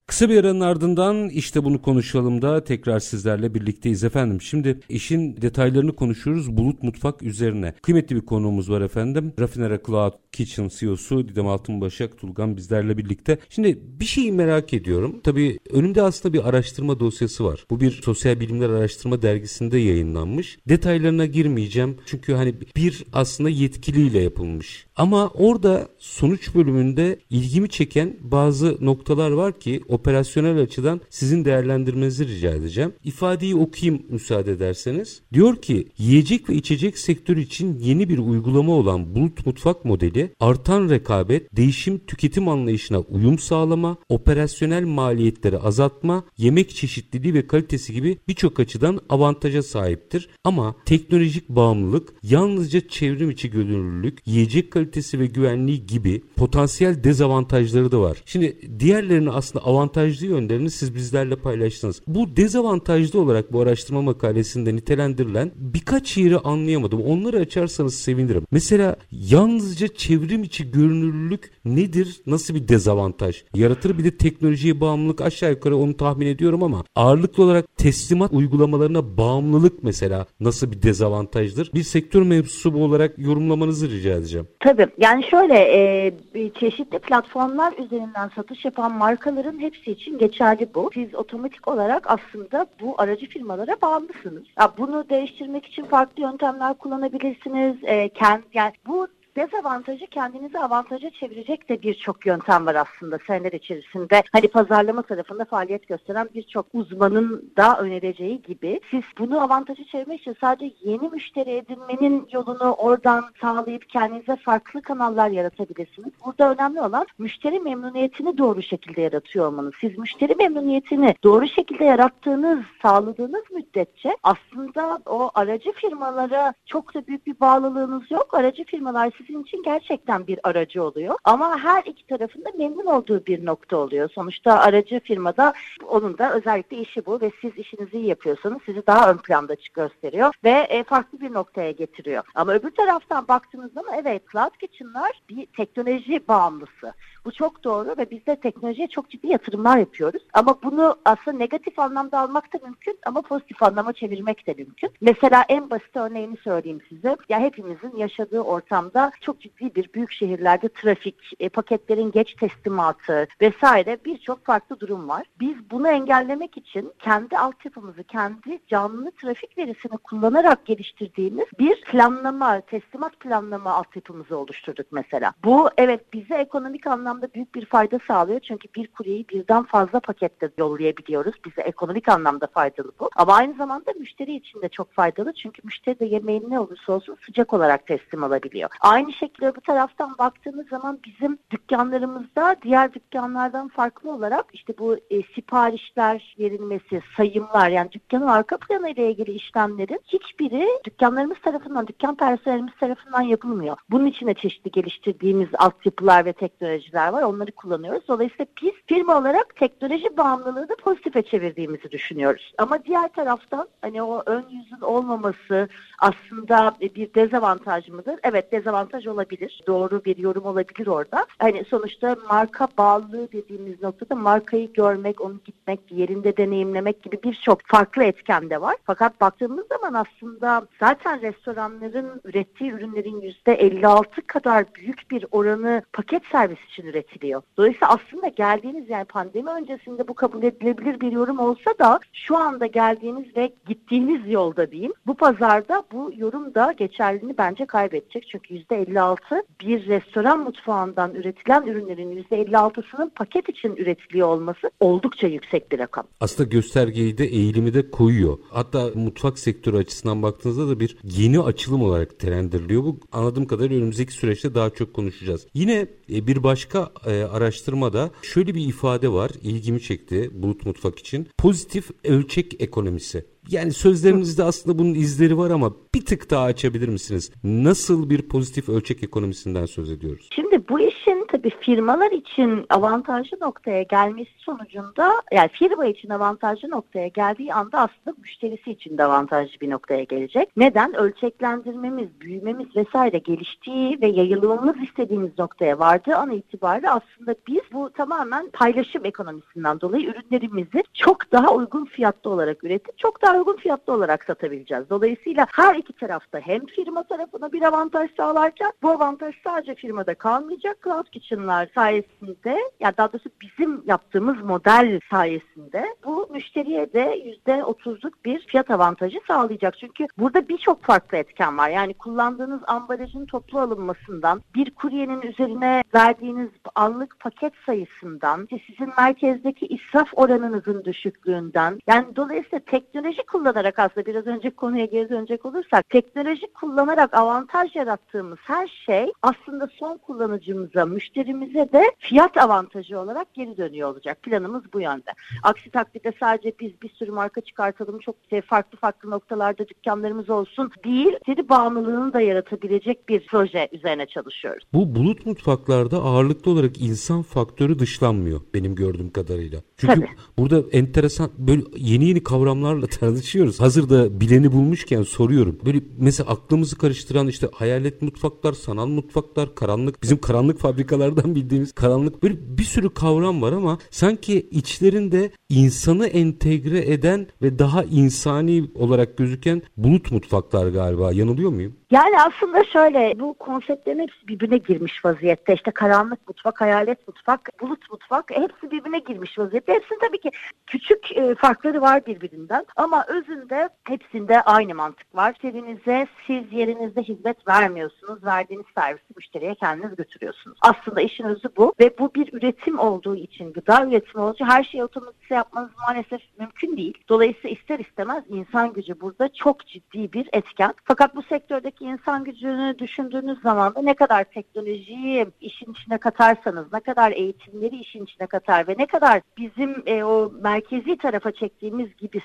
Speaker 1: Kısa bir aranın ardından işte bunu konuşalım da tekrar sizlerle birlikteyiz efendim. Şimdi işin detaylarını konuşuyoruz Bulut Mutfak üzerine. Kıymetli bir konuğumuz var efendim. Rafinera Cloud Kitchen CEO'su Didem Altınbaşak Tulgan bizlerle birlikte. Şimdi bir şeyi merak ediyorum. Tabii önümde aslında bir araştırma dosyası var. Bu bir sosyal bilimler araştırma dergisinde yayınlanmış. Detaylarına girmeyeceğim. Çünkü hani bir aslında yetkiliyle yapılmış. Ama orada sonuç bölümünde ilgimi çeken bazı noktalar var ki operasyonel açıdan sizin değerlendirmenizi rica edeceğim. İfadeyi okuyayım müsaade ederseniz. Diyor ki yiyecek ve içecek sektörü için yeni bir uygulama olan bulut mutfak modeli artan rekabet, değişim tüketim anlayışına uyum sağlama, operasyonel maliyetleri azaltma, yemek çeşitliliği ve kalitesi gibi birçok açıdan avantaja sahiptir. Ama teknolojik bağımlılık, yalnızca çevrim içi gönüllülük, yiyecek kalitesi ve güvenliği gibi potansiyel dezavantajları da var. Şimdi diğerlerini aslında avantajlı yönlerini siz bizlerle paylaştınız. Bu dezavantajlı olarak bu araştırma makalesinde nitelendirilen birkaç yeri anlayamadım. Onları açarsanız sevinirim. Mesela yalnızca çevrim içi görünürlülük nedir? Nasıl bir dezavantaj? Yaratır bir de teknolojiye bağımlılık aşağı yukarı onu tahmin ediyorum ama ağırlıklı olarak teslimat uygulamalarına bağımlılık mesela nasıl bir dezavantajdır? Bir sektör mensubu olarak yorumlamanızı rica edeceğim.
Speaker 2: Tabii yani şöyle e, çeşitli platformlar üzerinden satış yapan markaların hepsi için geçerli bu. Siz otomatik olarak aslında bu aracı firmalara bağımlısınız. Ya bunu değiştirmek için farklı yöntemler kullanabilirsiniz. E, kend, yani bu dezavantajı kendinizi avantaja çevirecek de birçok yöntem var aslında seneler içerisinde. Hani pazarlama tarafında faaliyet gösteren birçok uzmanın da önereceği gibi siz bunu avantaja çevirmek için sadece yeni müşteri edinmenin yolunu oradan sağlayıp kendinize farklı kanallar yaratabilirsiniz. Burada önemli olan müşteri memnuniyetini doğru şekilde yaratıyor olmanız. Siz müşteri memnuniyetini doğru şekilde yarattığınız, sağladığınız müddetçe aslında o aracı firmalara çok da büyük bir bağlılığınız yok. Aracı firmalar sizin için gerçekten bir aracı oluyor. Ama her iki tarafında memnun olduğu bir nokta oluyor. Sonuçta aracı firmada onun da özellikle işi bu ve siz işinizi iyi yapıyorsanız sizi daha ön planda gösteriyor ve e, farklı bir noktaya getiriyor. Ama öbür taraftan baktığınız zaman evet Cloud Kitchen'lar bir teknoloji bağımlısı. Bu çok doğru ve biz de teknolojiye çok ciddi yatırımlar yapıyoruz. Ama bunu aslında negatif anlamda almak da mümkün ama pozitif anlama çevirmek de mümkün. Mesela en basit örneğini söyleyeyim size. Ya hepimizin yaşadığı ortamda çok ciddi bir büyük şehirlerde trafik, e, paketlerin geç teslimatı vesaire birçok farklı durum var. Biz bunu engellemek için kendi altyapımızı, kendi canlı trafik verisini kullanarak geliştirdiğimiz bir planlama, teslimat planlama altyapımızı oluşturduk mesela. Bu evet bize ekonomik anlamda büyük bir fayda sağlıyor. Çünkü bir kuryeyi birden fazla pakette yollayabiliyoruz. Bize ekonomik anlamda faydalı bu. Ama aynı zamanda müşteri için de çok faydalı. Çünkü müşteri de yemeğin ne olursa olsun sıcak olarak teslim alabiliyor. Aynı şekilde bu taraftan baktığımız zaman bizim dükkanlarımızda diğer dükkanlardan farklı olarak işte bu e, siparişler verilmesi, sayımlar yani dükkanın arka planı ile ilgili işlemlerin hiçbiri dükkanlarımız tarafından, dükkan personelimiz tarafından yapılmıyor. Bunun için de çeşitli geliştirdiğimiz altyapılar ve teknolojiler var. Onları kullanıyoruz. Dolayısıyla biz firma olarak teknoloji bağımlılığı da pozitife çevirdiğimizi düşünüyoruz. Ama diğer taraftan hani o ön yüzün olmaması aslında bir dezavantaj mıdır? Evet dezavantaj olabilir. Doğru bir yorum olabilir orada. Hani sonuçta marka bağlılığı dediğimiz noktada markayı görmek, onu gitmek, yerinde deneyimlemek gibi birçok farklı etken de var. Fakat baktığımız zaman aslında zaten restoranların ürettiği ürünlerin %56 kadar büyük bir oranı paket servis için üretiliyor. Dolayısıyla aslında geldiğiniz yani pandemi öncesinde bu kabul edilebilir bir yorum olsa da şu anda geldiğiniz ve gittiğiniz yolda diyeyim bu pazarda bu yorum da geçerliliğini bence kaybedecek. Çünkü %56 bir restoran mutfağından üretilen ürünlerin %56'sının paket için üretiliyor olması oldukça yüksek bir rakam.
Speaker 1: Aslında göstergeyi de eğilimi de koyuyor. Hatta mutfak sektörü açısından baktığınızda da bir yeni açılım olarak terendiriliyor. Bu anladığım kadarıyla önümüzdeki süreçte daha çok konuşacağız. Yine e, bir başka e, araştırmada şöyle bir ifade var. ilgimi çekti Bulut Mutfak için. Pozitif ölçek ekonomisi. Yani sözlerinizde aslında bunun izleri var ama bir tık daha açabilir misiniz? Nasıl bir pozitif ölçek ekonomisinden söz ediyoruz?
Speaker 2: Şimdi bu işin tabii firmalar için avantajlı noktaya gelmesi sonucunda yani firma için avantajlı noktaya geldiği anda aslında müşterisi için de avantajlı bir noktaya gelecek. Neden? Ölçeklendirmemiz, büyümemiz vesaire geliştiği ve yayılmamız istediğimiz noktaya vardığı an itibariyle aslında biz bu tamamen paylaşım ekonomisinden dolayı ürünlerimizi çok daha uygun fiyatlı olarak üretip çok daha uygun fiyatlı olarak satabileceğiz. Dolayısıyla her iki tarafta hem firma tarafına bir avantaj sağlarken bu avantaj sadece firmada kalmayacak. Cloud Kitchen'lar sayesinde ya daha doğrusu bizim yaptığımız model sayesinde bu müşteriye de yüzde otuzluk bir fiyat avantajı sağlayacak. Çünkü burada birçok farklı etken var. Yani kullandığınız ambalajın toplu alınmasından, bir kuryenin üzerine verdiğiniz anlık paket sayısından, sizin merkezdeki israf oranınızın düşüklüğünden, yani dolayısıyla teknoloji kullanarak aslında biraz önce konuya geri dönecek olursak teknoloji kullanarak avantaj yarattığımız her şey aslında son kullanıcımıza, müşterimize de fiyat avantajı olarak geri dönüyor olacak. Planımız bu yönde. Aksi takdirde sadece biz bir sürü marka çıkartalım, çok farklı farklı noktalarda dükkanlarımız olsun değil, müşteri bağımlılığını da yaratabilecek bir proje üzerine çalışıyoruz.
Speaker 1: Bu bulut mutfaklarda ağırlıklı olarak insan faktörü dışlanmıyor benim gördüğüm kadarıyla. Çünkü Tabii. burada enteresan böyle yeni yeni kavramlarla tanışıyoruz. Hazır da bileni bulmuşken soruyorum. Böyle mesela aklımızı karıştıran işte hayalet mutfaklar, sanal mutfaklar, karanlık bizim karanlık fabrikalardan bildiğimiz karanlık böyle bir sürü kavram var ama sanki içlerinde insanı entegre eden ve daha insani olarak gözüken bulut mutfaklar galiba. Yanılıyor muyum?
Speaker 2: Yani aslında şöyle bu konseptlerin hepsi birbirine girmiş vaziyette. İşte karanlık mutfak, hayalet mutfak, bulut mutfak hepsi birbirine girmiş vaziyette. Hepsinin tabii ki küçük e, farkları var birbirinden. Ama özünde hepsinde aynı mantık var. Müşterinize siz yerinizde hizmet vermiyorsunuz. Verdiğiniz servisi müşteriye kendiniz götürüyorsunuz. Aslında işin özü bu ve bu bir üretim olduğu için, gıda üretimi için her şeyi otomatize yapmanız maalesef mümkün değil. Dolayısıyla ister istemez insan gücü burada çok ciddi bir etken. Fakat bu sektördeki insan gücünü düşündüğünüz zaman da ne kadar teknolojiyi işin içine katarsanız, ne kadar eğitimleri işin içine katar ve ne kadar bizim e, o merkezi tarafa çektiğimiz gibi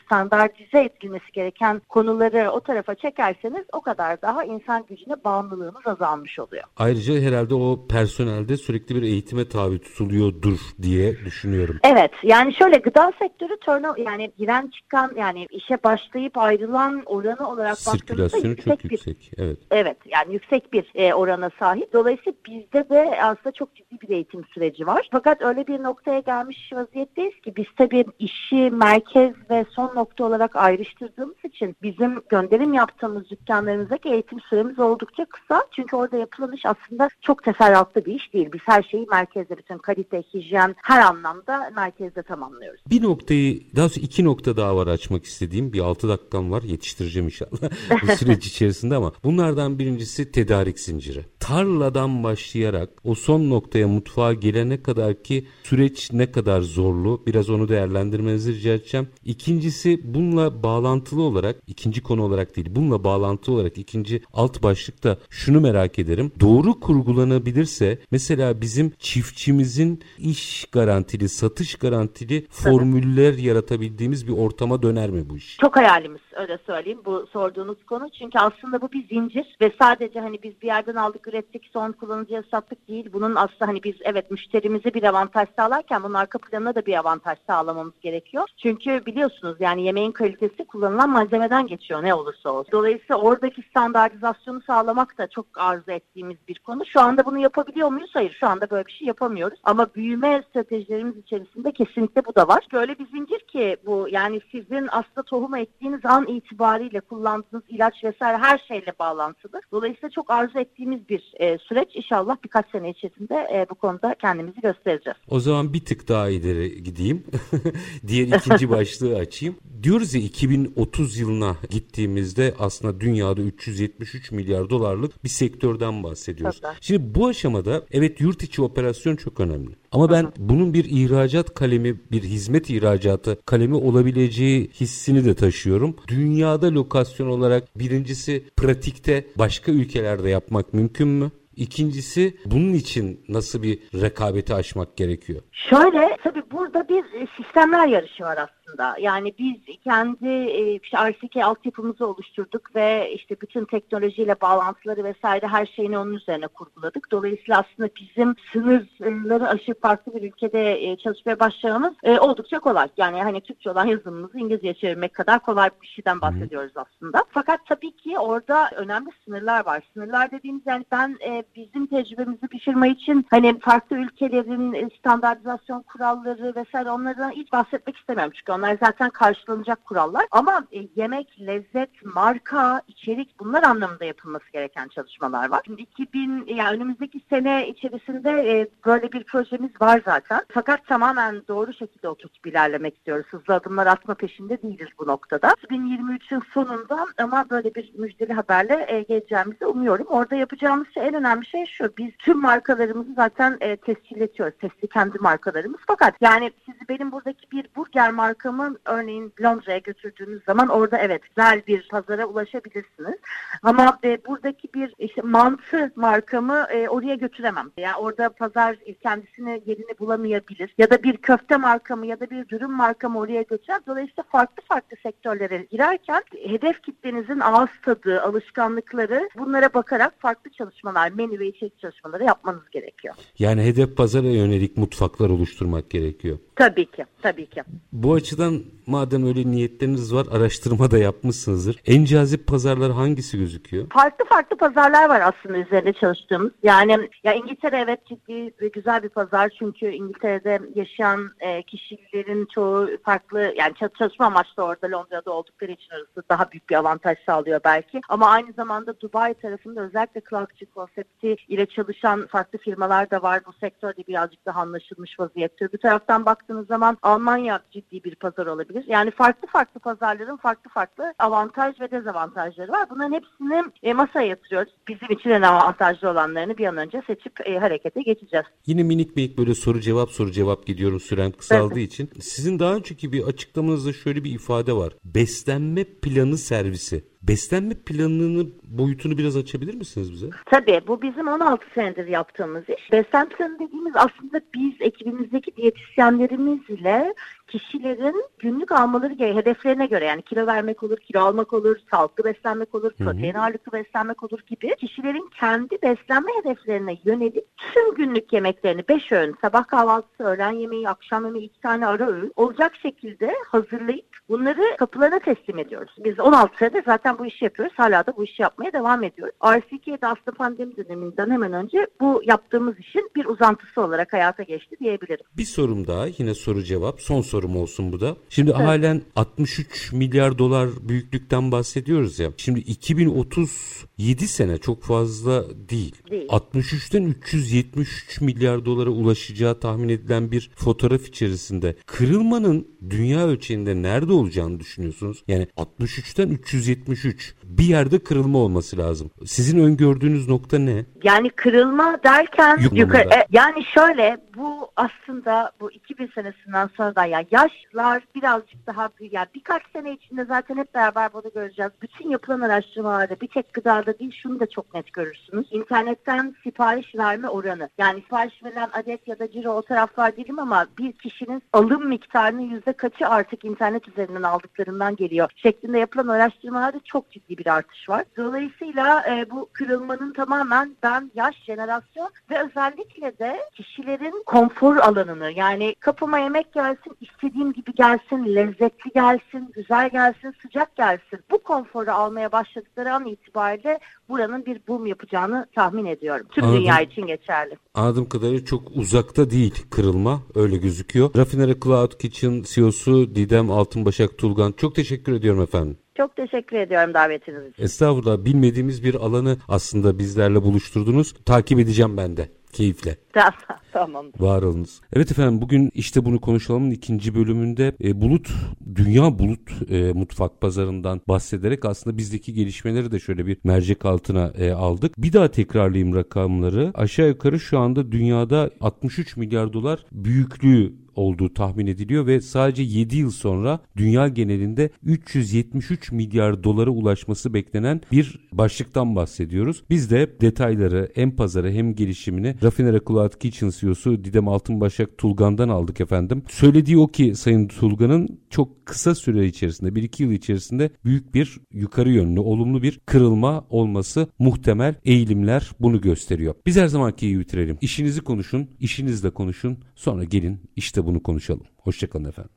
Speaker 2: standartize edilmesi gereken konuları o tarafa çekerseniz o kadar daha insan gücüne bağımlılığınız azalmış oluyor.
Speaker 1: Ayrıca herhalde o personelde sürekli bir eğitime tabi tutuluyordur diye düşünüyorum.
Speaker 2: Evet yani şöyle gıda sektörü turno yani giren çıkan yani işe başlayıp ayrılan oranı olarak
Speaker 1: Sirkülasyonu çok bir, yüksek. Evet.
Speaker 2: Evet yani yüksek bir e, orana sahip. Dolayısıyla bizde de aslında çok ciddi bir eğitim süreci var. Fakat öyle bir noktaya gelmiş vaziyetteyiz ki biz tabii işi merkez ve son nokta olarak ayrıştırdığımız için bizim gönderim yaptığımız dükkanlarımızdaki eğitim süremiz oldukça kısa. Çünkü orada yapılan iş aslında çok teferruatlı bir iş değil. Biz her şeyi merkezde bütün kalite, hijyen her anlamda merkezde tamamlıyoruz.
Speaker 1: Bir noktayı daha sonra iki nokta daha var açmak istediğim. Bir altı dakikam var yetiştireceğim inşallah bu süreç içerisinde ama bunlardan birincisi tedarik zinciri. Tarladan başlayarak o son noktaya mutfağa gelene kadar ki süreç ne kadar zorlu biraz onu değerlendirmenizi rica edeceğim. İkincisi bununla bağlantılı olarak ikinci konu olarak değil bununla bağlantılı olarak ikinci alt başlıkta şunu merak ederim. Doğru kurgulanabilirse mesela bizim çiftçimizin iş garantili satış garantili formüller yaratabildiğimiz bir ortama döner mi bu iş?
Speaker 2: Çok hayalimiz öyle söyleyeyim bu sorduğunuz konu. Çünkü aslında bu bir zincir ve sadece hani biz bir yerden aldık ürettik son kullanıcıya sattık değil. Bunun aslında hani biz evet müşterimize bir avantaj sağlarken bunun arka planına da bir avantaj sağlamamız gerekiyor. Çünkü biliyorsunuz yani yemeğin kalitesi kullanılan malzemeden geçiyor ne olursa olsun. Dolayısıyla oradaki standartizasyonu sağlamak da çok arzu ettiğimiz bir konu. Şu anda bunu yapabiliyor muyuz? Hayır şu anda böyle bir şey yapamıyoruz. Ama büyüme stratejilerimiz içerisinde kesinlikle bu da var. Böyle bir zincir ki bu yani sizin aslında tohum ektiğiniz an itibariyle kullandığınız ilaç vesaire her şeyle bağlantılı. Dolayısıyla çok arzu ettiğimiz bir e, süreç. İnşallah birkaç sene içerisinde e, bu konuda kendimizi göstereceğiz.
Speaker 1: O zaman bir tık daha ileri gideyim. Diğer ikinci başlığı açayım. Diyoruz ya 2030 yılına gittiğimizde aslında dünyada 373 milyar dolarlık bir sektörden bahsediyoruz. Tabii. Şimdi bu aşamada evet yurt içi operasyon çok önemli. Ama ben bunun bir ihracat kalemi, bir hizmet ihracatı kalemi olabileceği hissini de taşıyorum. Dünyada lokasyon olarak birincisi pratikte başka ülkelerde yapmak mümkün mü? İkincisi bunun için nasıl bir rekabeti aşmak gerekiyor?
Speaker 2: Şöyle tabii burada bir sistemler yarışı var aslında aslında. Yani biz kendi e, işte RCK altyapımızı oluşturduk ve işte bütün teknolojiyle bağlantıları vesaire her şeyini onun üzerine kurguladık. Dolayısıyla aslında bizim sınırları aşıp farklı bir ülkede e, çalışmaya başlamamız e, oldukça kolay. Yani hani Türkçe olan yazılımımızı İngilizce çevirmek kadar kolay bir şeyden bahsediyoruz aslında. Fakat tabii ki orada önemli sınırlar var. Sınırlar dediğimiz yani ben bizim tecrübemizi bir firma için hani farklı ülkelerin standartizasyon kuralları vesaire onlardan hiç bahsetmek istemiyorum. Çünkü onlar zaten karşılanacak kurallar. Ama e, yemek, lezzet, marka, içerik bunlar anlamında yapılması gereken çalışmalar var. Şimdi 2000 yani önümüzdeki sene içerisinde e, böyle bir projemiz var zaten. Fakat tamamen doğru şekilde oturtup ilerlemek istiyoruz. Hızlı adımlar atma peşinde değiliz bu noktada. 2023'ün sonunda ama böyle bir müjdeli haberle e, geleceğimizi umuyorum. Orada yapacağımız şey en önemli şey şu. Biz tüm markalarımızı zaten e, tescilletiyoruz. Tescil kendi markalarımız. Fakat yani sizi benim buradaki bir burger marka markamı örneğin Londra'ya götürdüğünüz zaman orada evet güzel bir pazara ulaşabilirsiniz. Ama e, buradaki bir işte mantı markamı e, oraya götüremem. Yani orada pazar kendisini yerini bulamayabilir. Ya da bir köfte markamı ya da bir dürüm markamı oraya götüremem. Dolayısıyla farklı farklı sektörlere girerken hedef kitlenizin ağız tadı, alışkanlıkları bunlara bakarak farklı çalışmalar, menü ve içerik çalışmaları yapmanız gerekiyor.
Speaker 1: Yani hedef pazara yönelik mutfaklar oluşturmak gerekiyor.
Speaker 2: Tabii ki, tabii ki.
Speaker 1: Bu açıdan madem öyle niyetleriniz var, araştırma da yapmışsınızdır. En cazip pazarlar hangisi gözüküyor?
Speaker 2: Farklı farklı pazarlar var aslında üzerinde çalıştığımız. Yani ya İngiltere evet ciddi ve güzel bir pazar çünkü İngiltere'de yaşayan e, kişilerin çoğu farklı yani çalışma amaçlı orada Londra'da oldukları için arası daha büyük bir avantaj sağlıyor belki. Ama aynı zamanda Dubai tarafında özellikle cloudçı konsepti ile çalışan farklı firmalar da var. Bu sektörde birazcık daha anlaşılmış vaziyette. Bir taraftan baktığımız baktığınız zaman Almanya ciddi bir pazar olabilir. Yani farklı farklı pazarların farklı farklı avantaj ve dezavantajları var. Bunların hepsini e, masaya yatırıyoruz. Bizim için en avantajlı olanlarını bir an önce seçip e, harekete geçeceğiz.
Speaker 1: Yine minik minik böyle soru cevap soru cevap gidiyorum süren kısaldığı evet. için. Sizin daha önceki bir açıklamanızda şöyle bir ifade var. Beslenme planı servisi. Beslenme planını boyutunu biraz açabilir misiniz bize?
Speaker 2: Tabii bu bizim 16 senedir yaptığımız iş. Beslenme planı dediğimiz aslında biz ekibimizdeki diyetisyenlerimizle kişilerin günlük almaları gereği hedeflerine göre yani kilo vermek olur, kilo almak olur, sağlıklı beslenmek olur, protein ağırlıklı beslenmek olur gibi kişilerin kendi beslenme hedeflerine yönelik tüm günlük yemeklerini 5 öğün, sabah kahvaltısı, öğlen yemeği, akşam yemeği 2 tane ara öğün olacak şekilde hazırlayıp bunları kapılarına teslim ediyoruz. Biz 16 senedir zaten bu işi yapıyoruz. Hala da bu işi yapmaya devam ediyoruz. RCK'de aslında pandemi döneminden hemen önce bu yaptığımız işin bir uzantısı olarak hayata geçti diyebilirim.
Speaker 1: Bir sorum daha yine soru cevap. Son sorum olsun bu da. Şimdi evet. halen 63 milyar dolar büyüklükten bahsediyoruz ya. Şimdi 2037 sene çok fazla değil. değil. 63'ten 373 milyar dolara ulaşacağı tahmin edilen bir fotoğraf içerisinde kırılmanın dünya ölçeğinde nerede olacağını düşünüyorsunuz? Yani 63'ten 373 bir yerde kırılma olması lazım. Sizin öngördüğünüz nokta ne?
Speaker 2: Yani kırılma derken yukarı, e, yani şöyle bu aslında bu 2000 senesinden sonra da yani yaşlar birazcık daha. Yani birkaç sene içinde zaten hep beraber bunu göreceğiz. Bütün yapılan araştırmalarda bir tek gıdada değil şunu da çok net görürsünüz. İnternetten sipariş verme oranı. Yani sipariş verilen adet ya da ciro o taraflar değilim ama bir kişinin alım miktarının yüzde kaçı artık internet üzerinden aldıklarından geliyor şeklinde yapılan araştırmalarda çok ciddi bir artış var. Dolayısıyla e, bu kırılmanın tamamen ben yaş, jenerasyon ve özellikle de kişilerin konfor alanını yani kapıma yemek gelsin, istediğim gibi gelsin, lezzetli gelsin, güzel gelsin, sıcak gelsin. Bu konforu almaya başladıkları an itibariyle buranın bir boom yapacağını tahmin ediyorum. Tüm Anladım. dünya için geçerli.
Speaker 1: Anladığım kadarıyla çok uzakta değil kırılma öyle gözüküyor. Rafinere Cloud Kitchen CEO'su Didem Altınbaşak Tulgan çok teşekkür ediyorum efendim.
Speaker 2: Çok teşekkür ediyorum davetiniz için.
Speaker 1: Estağfurullah bilmediğimiz bir alanı aslında bizlerle buluşturdunuz. Takip edeceğim ben de keyifle.
Speaker 2: tamam.
Speaker 1: Var olunuz. Evet efendim bugün işte bunu konuşalımın ikinci bölümünde e, bulut, dünya bulut e, mutfak pazarından bahsederek aslında bizdeki gelişmeleri de şöyle bir mercek altına e, aldık. Bir daha tekrarlayayım rakamları. Aşağı yukarı şu anda dünyada 63 milyar dolar büyüklüğü olduğu tahmin ediliyor ve sadece 7 yıl sonra dünya genelinde 373 milyar dolara ulaşması beklenen bir başlıktan bahsediyoruz. Biz de detayları hem pazarı hem gelişimini Rafinere Cloud Kitchen CEO'su Didem Altınbaşak Tulgan'dan aldık efendim. Söylediği o ki Sayın Tulgan'ın çok kısa süre içerisinde 1-2 yıl içerisinde büyük bir yukarı yönlü olumlu bir kırılma olması muhtemel eğilimler bunu gösteriyor. Biz her zamanki iyi bitirelim. İşinizi konuşun, işinizle konuşun. Sonra gelin işte bunu konuşalım. Hoşçakalın efendim.